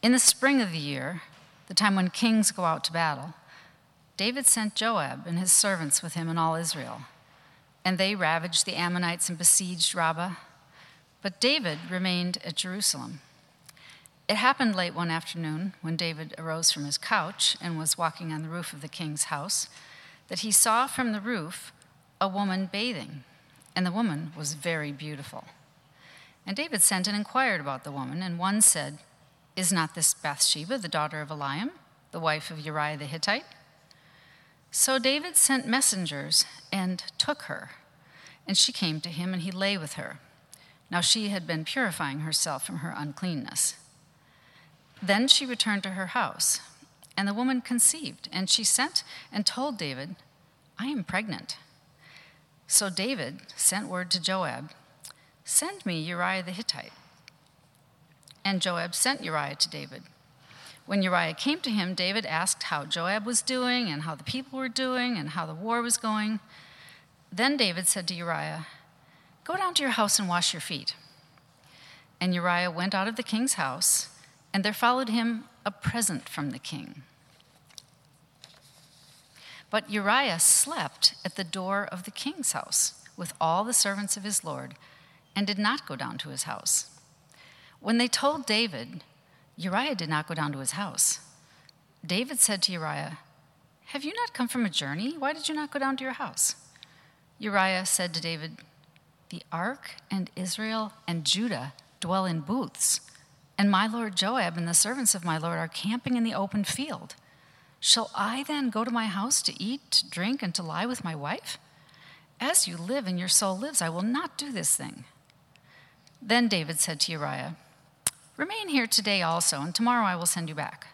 In the spring of the year, the time when kings go out to battle, David sent Joab and his servants with him and all Israel. And they ravaged the Ammonites and besieged Rabbah. But David remained at Jerusalem. It happened late one afternoon when David arose from his couch and was walking on the roof of the king's house that he saw from the roof a woman bathing, and the woman was very beautiful. And David sent and inquired about the woman, and one said, Is not this Bathsheba, the daughter of Eliam, the wife of Uriah the Hittite? So David sent messengers and took her, and she came to him, and he lay with her. Now she had been purifying herself from her uncleanness. Then she returned to her house, and the woman conceived, and she sent and told David, I am pregnant. So David sent word to Joab, Send me Uriah the Hittite. And Joab sent Uriah to David. When Uriah came to him, David asked how Joab was doing, and how the people were doing, and how the war was going. Then David said to Uriah, Go down to your house and wash your feet. And Uriah went out of the king's house and there followed him a present from the king. But Uriah slept at the door of the king's house with all the servants of his Lord and did not go down to his house. When they told David, Uriah did not go down to his house. David said to Uriah, Have you not come from a journey? Why did you not go down to your house? Uriah said to David, The ark and Israel and Judah dwell in booths and my lord Joab and the servants of my lord are camping in the open field. Shall I then go to my house to eat, to drink, and to lie with my wife? As you live and your soul lives, I will not do this thing. Then David said to Uriah, Remain here today also, and tomorrow I will send you back.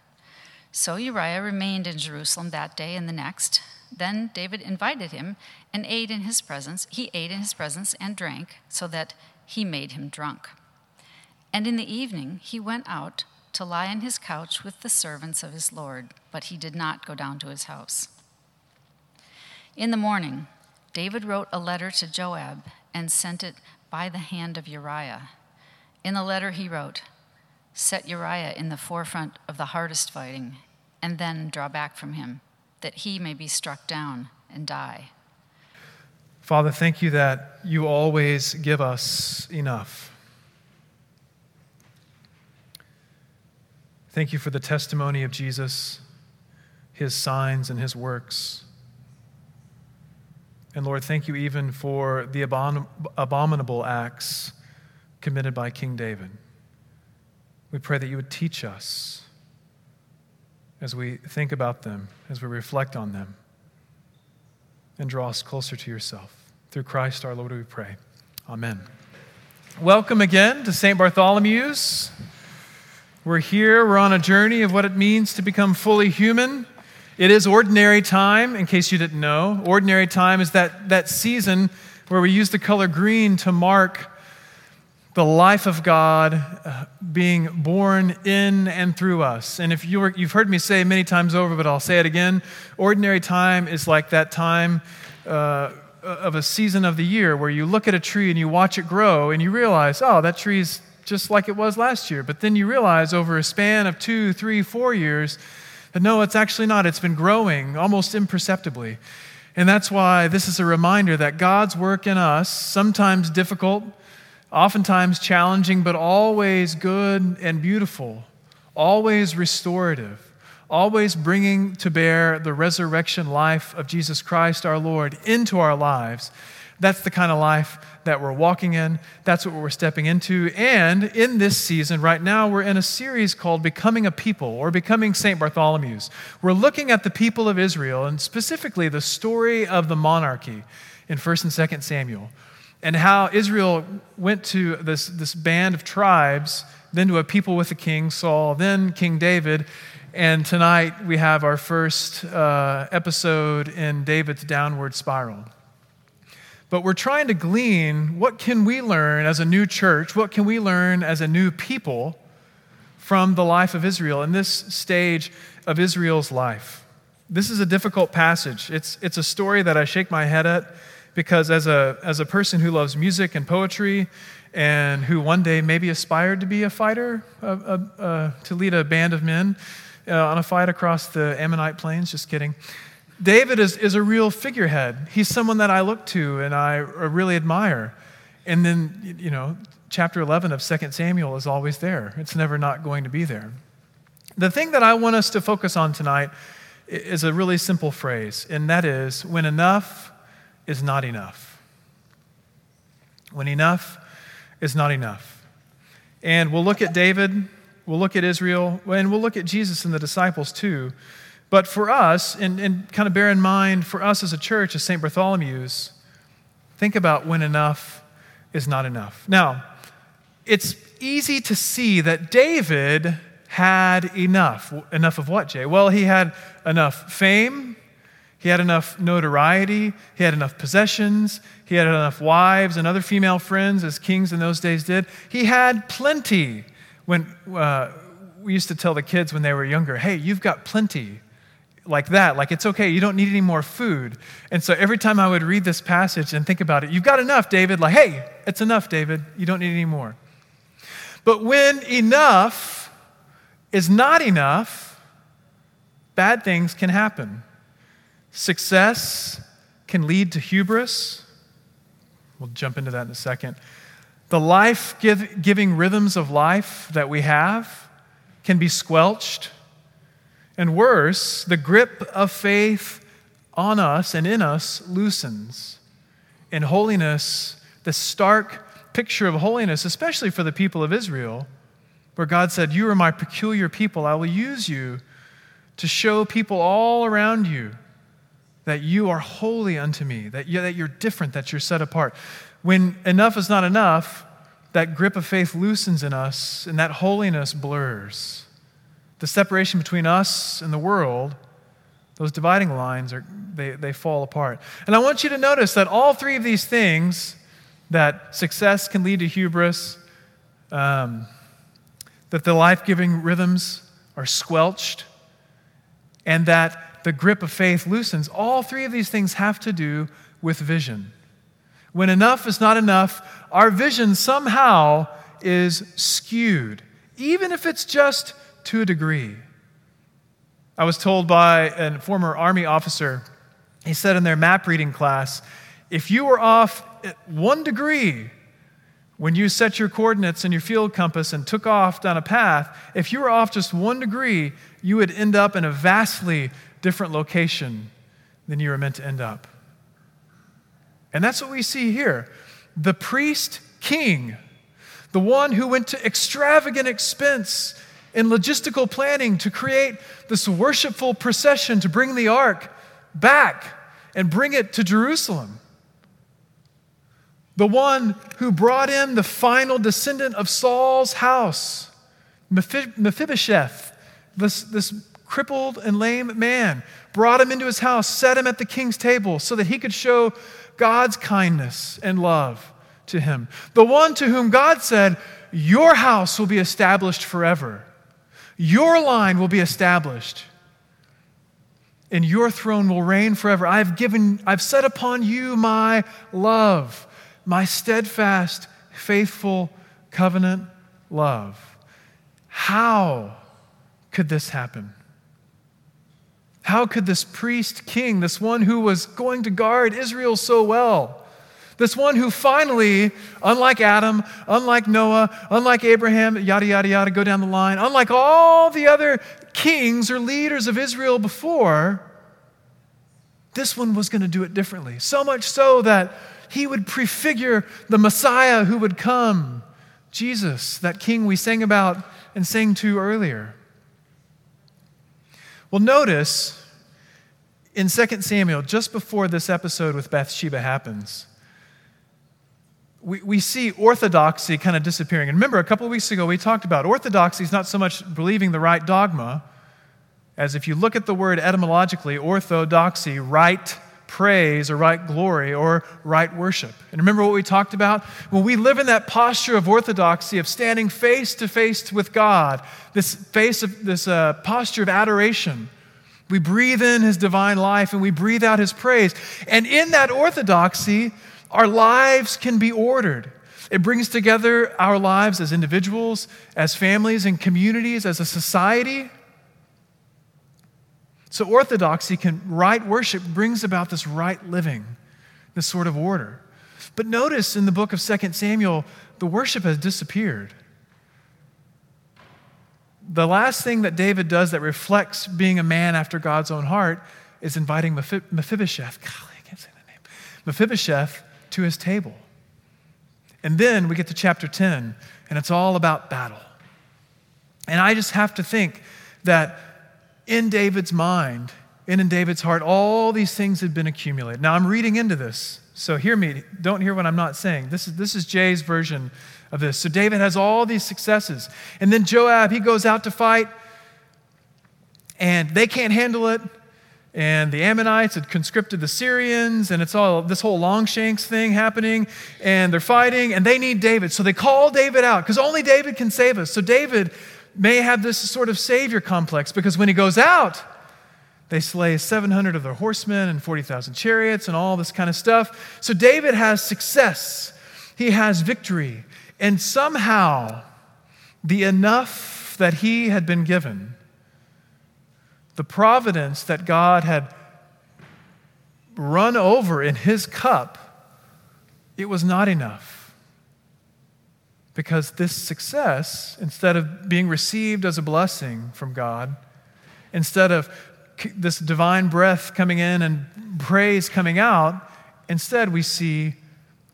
So Uriah remained in Jerusalem that day and the next. Then David invited him and ate in his presence. He ate in his presence and drank, so that he made him drunk. And in the evening he went out to lie on his couch with the servants of his Lord, but he did not go down to his house. In the morning, David wrote a letter to Joab and sent it by the hand of Uriah. In the letter he wrote, Set Uriah in the forefront of the hardest fighting, and then draw back from him, that he may be struck down and die. Father, thank you that you always give us enough. Thank you for the testimony of Jesus, his signs, and his works. And Lord, thank you even for the abominable acts committed by King David. We pray that you would teach us as we think about them, as we reflect on them, and draw us closer to yourself. Through Christ our Lord, we pray. Amen. Welcome again to St. Bartholomew's. We're here, we're on a journey of what it means to become fully human. It is ordinary time, in case you didn't know. Ordinary time is that, that season where we use the color green to mark the life of God uh, being born in and through us. And if you were, you've heard me say many times over, but I'll say it again ordinary time is like that time. Uh, of a season of the year where you look at a tree and you watch it grow and you realize, oh, that tree's just like it was last year. But then you realize over a span of two, three, four years that no, it's actually not. It's been growing almost imperceptibly. And that's why this is a reminder that God's work in us, sometimes difficult, oftentimes challenging, but always good and beautiful, always restorative, always bringing to bear the resurrection life of Jesus Christ our Lord into our lives. That's the kind of life that we're walking in. That's what we're stepping into. And in this season, right now, we're in a series called Becoming a People or Becoming St. Bartholomew's. We're looking at the people of Israel and specifically the story of the monarchy in 1st and 2nd Samuel and how Israel went to this, this band of tribes, then to a people with a king, Saul, then King David. And tonight we have our first uh, episode in David's downward spiral. But we're trying to glean what can we learn as a new church what can we learn as a new people from the life of israel in this stage of israel's life. This is a difficult passage. It's, it's a story that i shake my head at because as a, as a person who loves music and poetry and who one day maybe aspired to be a fighter, uh, uh, uh, to lead a band of men uh, on a fight across the Ammonite plains. Just kidding. David is, is a real figurehead. He's someone that I look to and I really admire. And then, you know, chapter 11 of 2 Samuel is always there. It's never not going to be there. The thing that I want us to focus on tonight is a really simple phrase, and that is when enough is not enough. When enough is not enough. And we'll look at David, we'll look at Israel, and we'll look at Jesus and the disciples too. But for us, and, and kind of bear in mind, for us as a church, as St. Bartholomew's, think about when enough is not enough. Now, it's easy to see that David had enough. Enough of what, Jay? Well, he had enough fame, he had enough notoriety, he had enough possessions, he had enough wives and other female friends, as kings in those days did. He had plenty. When uh, we used to tell the kids when they were younger, hey, you've got plenty. Like that, like it's okay, you don't need any more food. And so every time I would read this passage and think about it, you've got enough, David. Like, hey, it's enough, David. You don't need any more. But when enough is not enough, bad things can happen. Success can lead to hubris. We'll jump into that in a second. The life giving rhythms of life that we have can be squelched. And worse, the grip of faith on us and in us loosens. In holiness, the stark picture of holiness, especially for the people of Israel, where God said, You are my peculiar people. I will use you to show people all around you that you are holy unto me, that, you, that you're different, that you're set apart. When enough is not enough, that grip of faith loosens in us and that holiness blurs. The separation between us and the world, those dividing lines, are, they, they fall apart. And I want you to notice that all three of these things that success can lead to hubris, um, that the life giving rhythms are squelched, and that the grip of faith loosens. All three of these things have to do with vision. When enough is not enough, our vision somehow is skewed, even if it's just to a degree. I was told by a former Army officer, he said in their map reading class, if you were off one degree when you set your coordinates and your field compass and took off down a path, if you were off just one degree, you would end up in a vastly different location than you were meant to end up. And that's what we see here. The priest king, the one who went to extravagant expense in logistical planning to create this worshipful procession to bring the ark back and bring it to Jerusalem the one who brought in the final descendant of Saul's house, Mephibosheth, this, this crippled and lame man, brought him into his house, set him at the king's table so that he could show God's kindness and love to him. The one to whom God said, Your house will be established forever, your line will be established. And your throne will reign forever. I've given, I've set upon you my love my steadfast, faithful covenant love. How could this happen? How could this priest king, this one who was going to guard Israel so well, this one who finally, unlike Adam, unlike Noah, unlike Abraham, yada, yada, yada, go down the line, unlike all the other kings or leaders of Israel before, this one was going to do it differently. So much so that he would prefigure the Messiah who would come, Jesus, that king we sang about and sang to earlier. Well, notice in 2 Samuel, just before this episode with Bathsheba happens, we, we see orthodoxy kind of disappearing. And remember, a couple of weeks ago, we talked about orthodoxy is not so much believing the right dogma, as if you look at the word etymologically, orthodoxy, right praise or right glory or right worship. And remember what we talked about? When we live in that posture of orthodoxy, of standing face to face with God, this face of this uh, posture of adoration, we breathe in his divine life and we breathe out his praise. And in that orthodoxy, our lives can be ordered. It brings together our lives as individuals, as families and communities, as a society. So, orthodoxy can, right worship brings about this right living, this sort of order. But notice in the book of 2 Samuel, the worship has disappeared. The last thing that David does that reflects being a man after God's own heart is inviting Mephibosheth, golly, I can't say that name, Mephibosheth to his table. And then we get to chapter 10, and it's all about battle. And I just have to think that in David's mind and in David's heart, all these things had been accumulated. Now, I'm reading into this, so hear me. Don't hear what I'm not saying. This is, this is Jay's version of this. So, David has all these successes. And then Joab, he goes out to fight, and they can't handle it. And the Ammonites had conscripted the Syrians, and it's all this whole Longshanks thing happening, and they're fighting, and they need David. So they call David out because only David can save us. So David may have this sort of savior complex because when he goes out, they slay 700 of their horsemen and 40,000 chariots and all this kind of stuff. So David has success, he has victory. And somehow, the enough that he had been given, the providence that God had run over in his cup, it was not enough. Because this success, instead of being received as a blessing from God, instead of this divine breath coming in and praise coming out, instead we see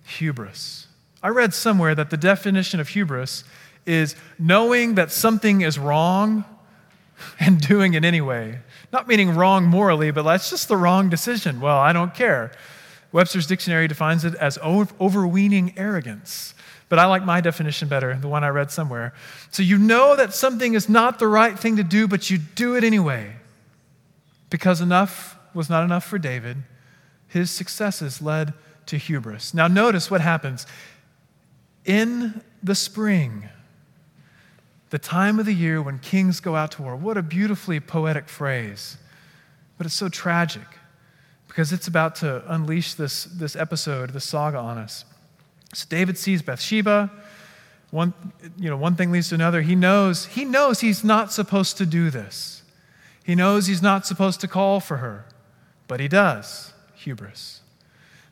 hubris. I read somewhere that the definition of hubris is knowing that something is wrong and doing it anyway. Not meaning wrong morally, but that's just the wrong decision. Well, I don't care. Webster's dictionary defines it as overweening arrogance but I like my definition better, the one I read somewhere. So you know that something is not the right thing to do, but you do it anyway. Because enough was not enough for David, his successes led to hubris. Now, notice what happens. In the spring, the time of the year when kings go out to war, what a beautifully poetic phrase. But it's so tragic because it's about to unleash this, this episode, this saga on us. So David sees Bathsheba. One, you know, one thing leads to another. He knows, he knows he's not supposed to do this. He knows he's not supposed to call for her, but he does. Hubris.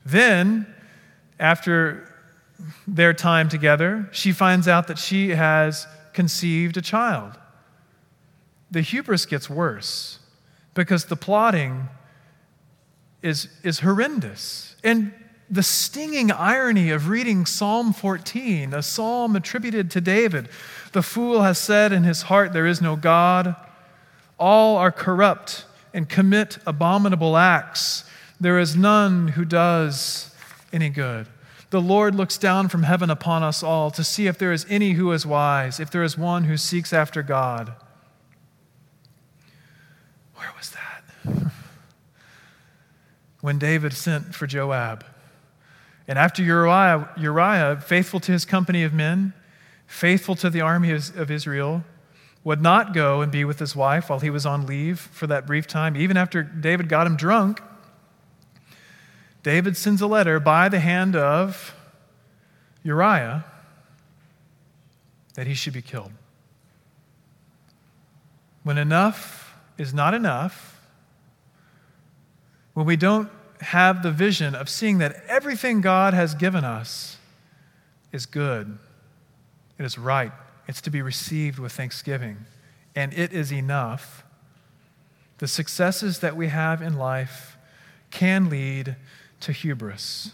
Then, after their time together, she finds out that she has conceived a child. The hubris gets worse because the plotting is, is horrendous. And the stinging irony of reading Psalm 14, a psalm attributed to David. The fool has said in his heart, There is no God. All are corrupt and commit abominable acts. There is none who does any good. The Lord looks down from heaven upon us all to see if there is any who is wise, if there is one who seeks after God. Where was that? when David sent for Joab. And after Uriah, Uriah, faithful to his company of men, faithful to the army of Israel, would not go and be with his wife while he was on leave for that brief time, even after David got him drunk. David sends a letter by the hand of Uriah that he should be killed. When enough is not enough, when we don't have the vision of seeing that everything God has given us is good, it is right, it's to be received with thanksgiving, and it is enough. The successes that we have in life can lead to hubris.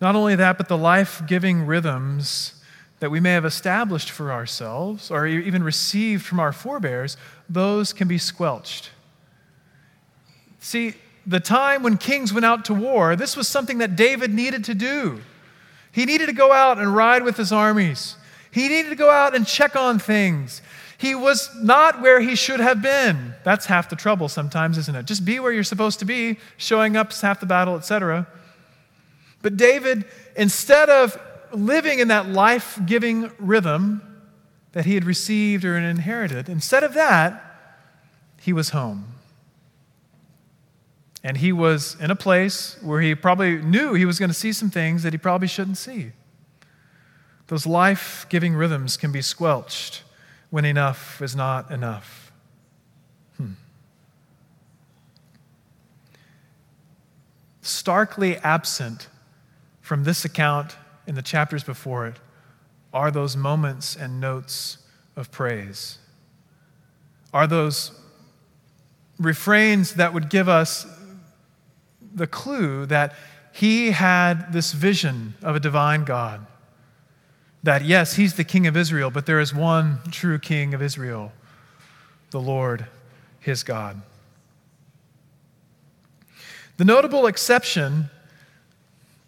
Not only that, but the life giving rhythms that we may have established for ourselves or even received from our forebears, those can be squelched. See, the time when kings went out to war, this was something that David needed to do. He needed to go out and ride with his armies. He needed to go out and check on things. He was not where he should have been. That's half the trouble sometimes, isn't it? Just be where you're supposed to be. Showing up is half the battle, etc. But David, instead of living in that life giving rhythm that he had received or inherited, instead of that, he was home. And he was in a place where he probably knew he was going to see some things that he probably shouldn't see. those life giving rhythms can be squelched when enough is not enough. Hmm. Starkly absent from this account in the chapters before it are those moments and notes of praise. Are those refrains that would give us the clue that he had this vision of a divine God. That, yes, he's the king of Israel, but there is one true king of Israel, the Lord, his God. The notable exception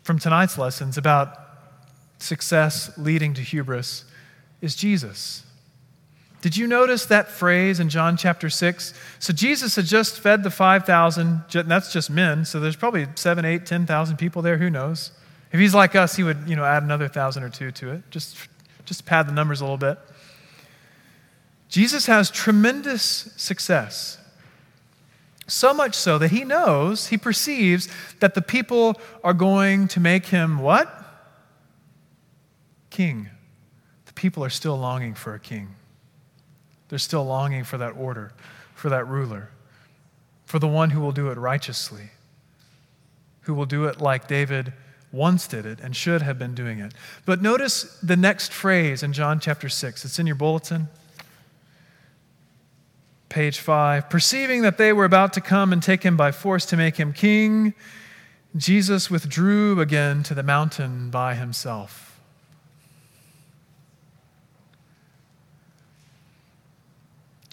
from tonight's lessons about success leading to hubris is Jesus. Did you notice that phrase in John chapter 6? So Jesus had just fed the 5,000, that's just men, so there's probably 7, 8, 10,000 people there, who knows? If he's like us, he would, you know, add another thousand or two to it, just, just pad the numbers a little bit. Jesus has tremendous success. So much so that he knows, he perceives that the people are going to make him what? King. The people are still longing for a king. They're still longing for that order, for that ruler, for the one who will do it righteously, who will do it like David once did it and should have been doing it. But notice the next phrase in John chapter 6. It's in your bulletin. Page 5. Perceiving that they were about to come and take him by force to make him king, Jesus withdrew again to the mountain by himself.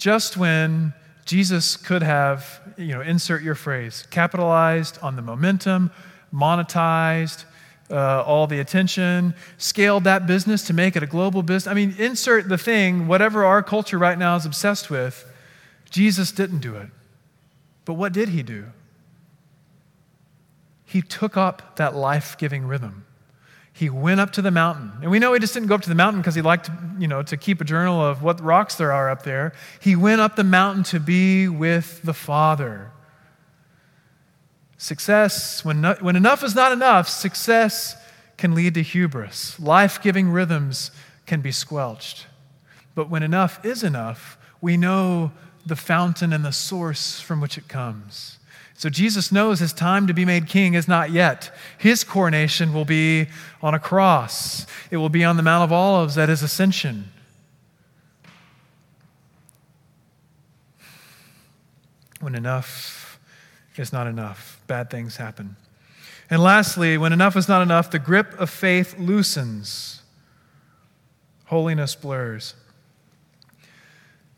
Just when Jesus could have, you know, insert your phrase, capitalized on the momentum, monetized uh, all the attention, scaled that business to make it a global business. I mean, insert the thing, whatever our culture right now is obsessed with. Jesus didn't do it. But what did he do? He took up that life giving rhythm he went up to the mountain. And we know he just didn't go up to the mountain because he liked you know, to keep a journal of what rocks there are up there. He went up the mountain to be with the Father. Success, when, no, when enough is not enough, success can lead to hubris. Life giving rhythms can be squelched. But when enough is enough, we know the fountain and the source from which it comes. So Jesus knows his time to be made king is not yet. His coronation will be on a cross, it will be on the Mount of Olives at his ascension. When enough is not enough, bad things happen. And lastly, when enough is not enough, the grip of faith loosens, holiness blurs.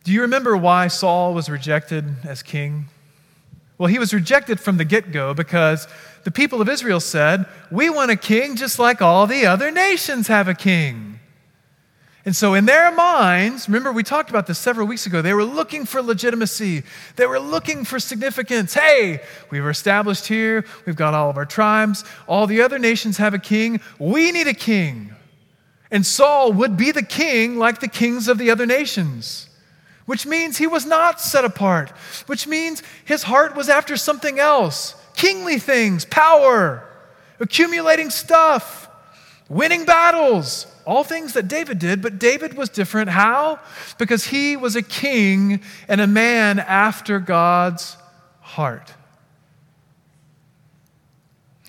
Do you remember why Saul was rejected as king? Well, he was rejected from the get go because the people of Israel said, We want a king just like all the other nations have a king. And so, in their minds, remember we talked about this several weeks ago, they were looking for legitimacy. They were looking for significance. Hey, we were established here, we've got all of our tribes, all the other nations have a king. We need a king. And Saul would be the king like the kings of the other nations which means he was not set apart, which means his heart was after something else kingly things, power, accumulating stuff, winning battles, all things that David did, but David was different. How? Because he was a king and a man after God's heart.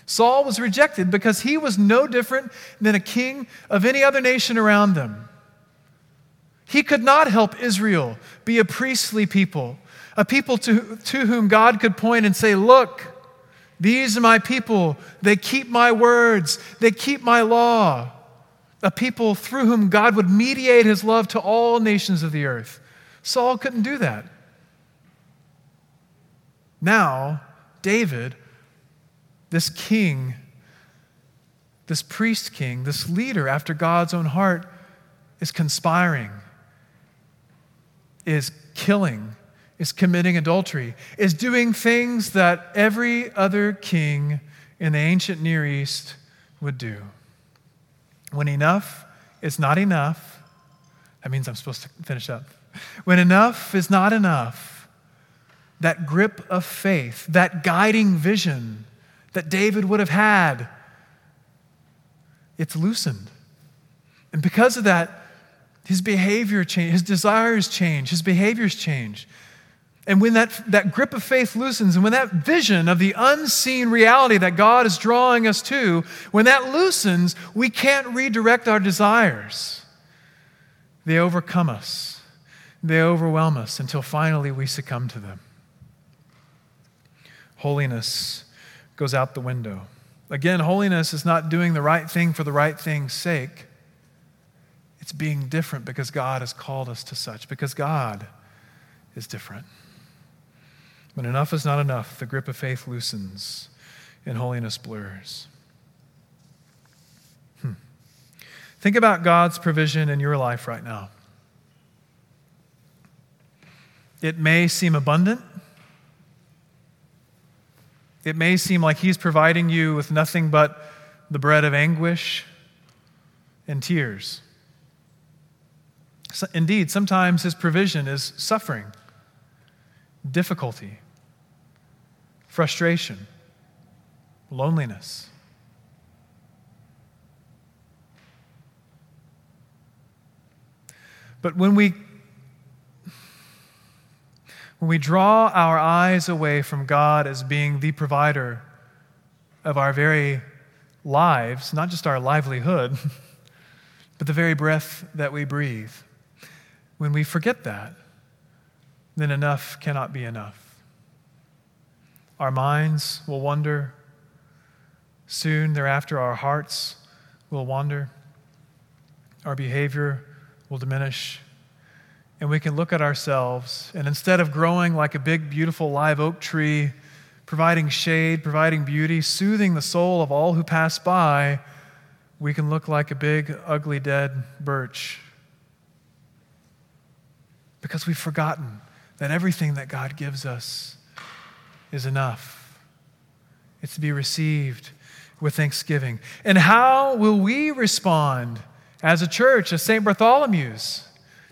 Saul was rejected because he was no different than a king of any other nation around them. He could not help Israel be a priestly people, a people to, to whom God could point and say, Look, these are my people. They keep my words, they keep my law. A people through whom God would mediate his love to all nations of the earth. Saul couldn't do that. Now, David, this king, this priest king, this leader after God's own heart, is conspiring is killing, is committing adultery, is doing things that every other king in the ancient Near East would do. When enough is not enough, that means I'm supposed to finish up. When enough is not enough, that grip of faith, that guiding vision that David would have had, it's loosened. And because of that, his behavior change, his desires change, his behaviors change. And when that, that grip of faith loosens, and when that vision of the unseen reality that God is drawing us to, when that loosens, we can't redirect our desires. They overcome us, they overwhelm us until finally we succumb to them. Holiness goes out the window. Again, holiness is not doing the right thing for the right thing's sake. It's being different because God has called us to such, because God is different. When enough is not enough, the grip of faith loosens and holiness blurs. Hmm. Think about God's provision in your life right now. It may seem abundant. It may seem like He's providing you with nothing but the bread of anguish and tears. Indeed, sometimes His provision is suffering, difficulty, frustration, loneliness. But when we when we draw our eyes away from God as being the provider of our very lives, not just our livelihood, but the very breath that we breathe, when we forget that, then enough cannot be enough. Our minds will wander. Soon thereafter, our hearts will wander. Our behavior will diminish. And we can look at ourselves, and instead of growing like a big, beautiful live oak tree, providing shade, providing beauty, soothing the soul of all who pass by, we can look like a big, ugly, dead birch. Because we've forgotten that everything that God gives us is enough. It's to be received with thanksgiving. And how will we respond as a church, as St. Bartholomew's,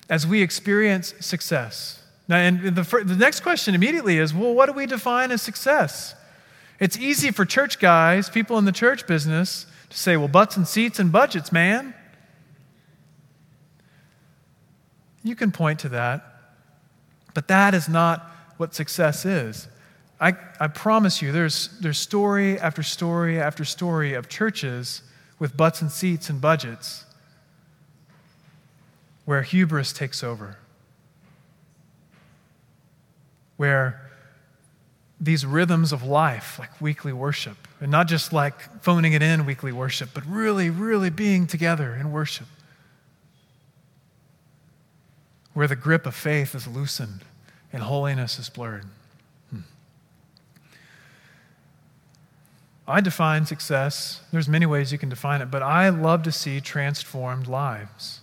as we experience success? Now, and the, the next question immediately is well, what do we define as success? It's easy for church guys, people in the church business, to say, well, butts and seats and budgets, man. You can point to that, but that is not what success is. I, I promise you, there's, there's story after story after story of churches with butts and seats and budgets where hubris takes over, where these rhythms of life, like weekly worship, and not just like phoning it in weekly worship, but really, really being together in worship, where the grip of faith is loosened and holiness is blurred. Hmm. I define success, there's many ways you can define it, but I love to see transformed lives.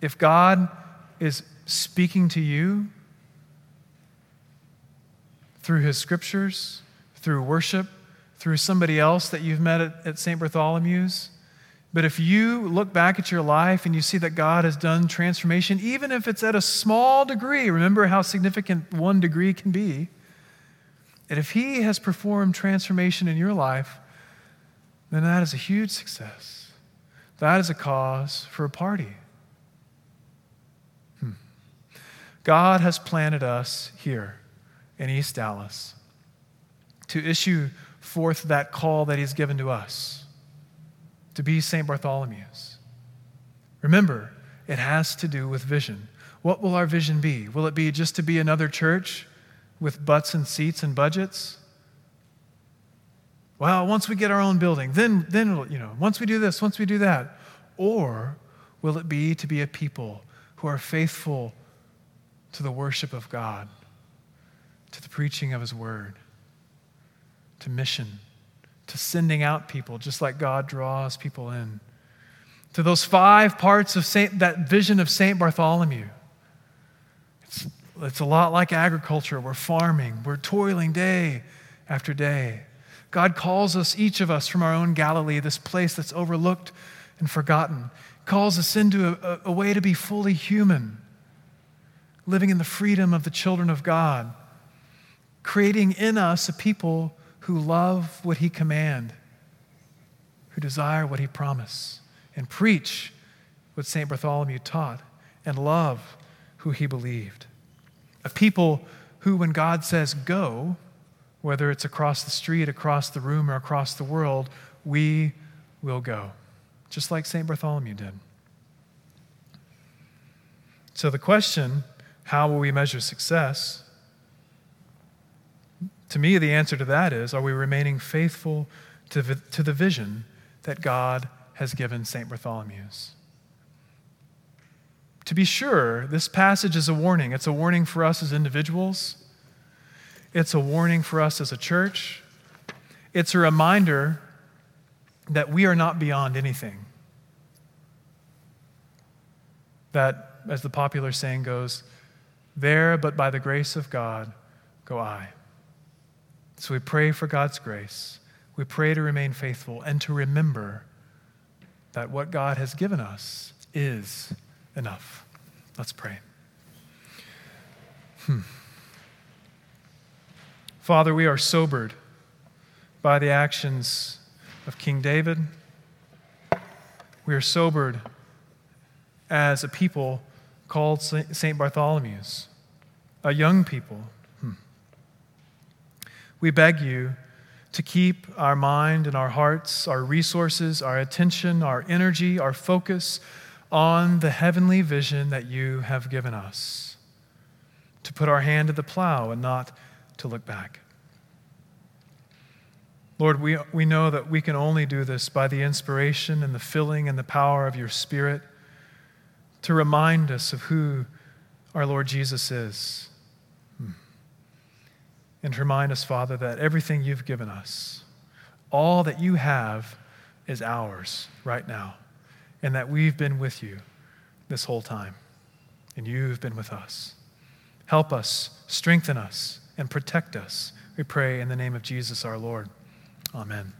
If God is speaking to you through his scriptures, through worship, through somebody else that you've met at, at St. Bartholomew's, but if you look back at your life and you see that God has done transformation, even if it's at a small degree, remember how significant one degree can be and if He has performed transformation in your life, then that is a huge success. That is a cause for a party. Hmm. God has planted us here in East Dallas to issue forth that call that He's given to us to be St. Bartholomew's. Remember, it has to do with vision. What will our vision be? Will it be just to be another church with butts and seats and budgets? Well, once we get our own building, then, then you know, once we do this, once we do that. Or will it be to be a people who are faithful to the worship of God, to the preaching of His word, to mission, to sending out people just like God draws people in, to those five parts of Saint, that vision of St. Bartholomew? It's it's a lot like agriculture. We're farming, we're toiling day after day. God calls us, each of us, from our own Galilee, this place that's overlooked and forgotten, calls us into a, a, way to be fully human, living in the freedom of the children of God, creating in us a people who love what He command, who desire what He promise, and preach what St. Bartholomew taught and love who he believed. A people who, when God says go, whether it's across the street, across the room, or across the world, we will go, just like St. Bartholomew did. So, the question, how will we measure success? To me, the answer to that is are we remaining faithful to, to the vision that God has given St. Bartholomew's? To be sure, this passage is a warning. It's a warning for us as individuals, it's a warning for us as a church. It's a reminder that we are not beyond anything. That, as the popular saying goes, there, but by the grace of God, go I. So we pray for God's grace. We pray to remain faithful and to remember that what God has given us is enough. Let's pray. Hmm. Father, we are sobered by the actions of King David. We are sobered as a people called St. Bartholomew's, a young people. We beg you to keep our mind and our hearts, our resources, our attention, our energy, our focus on the heavenly vision that you have given us, to put our hand to the plow and not to look back. Lord, we, we know that we can only do this by the inspiration and the filling and the power of your Spirit to remind us of who our Lord Jesus is. And remind us, Father, that everything you've given us, all that you have, is ours right now and that we've been with you this whole time, and you've been with us. Help us, strengthen us, and protect us. We pray in the name of Jesus our Lord. Amen.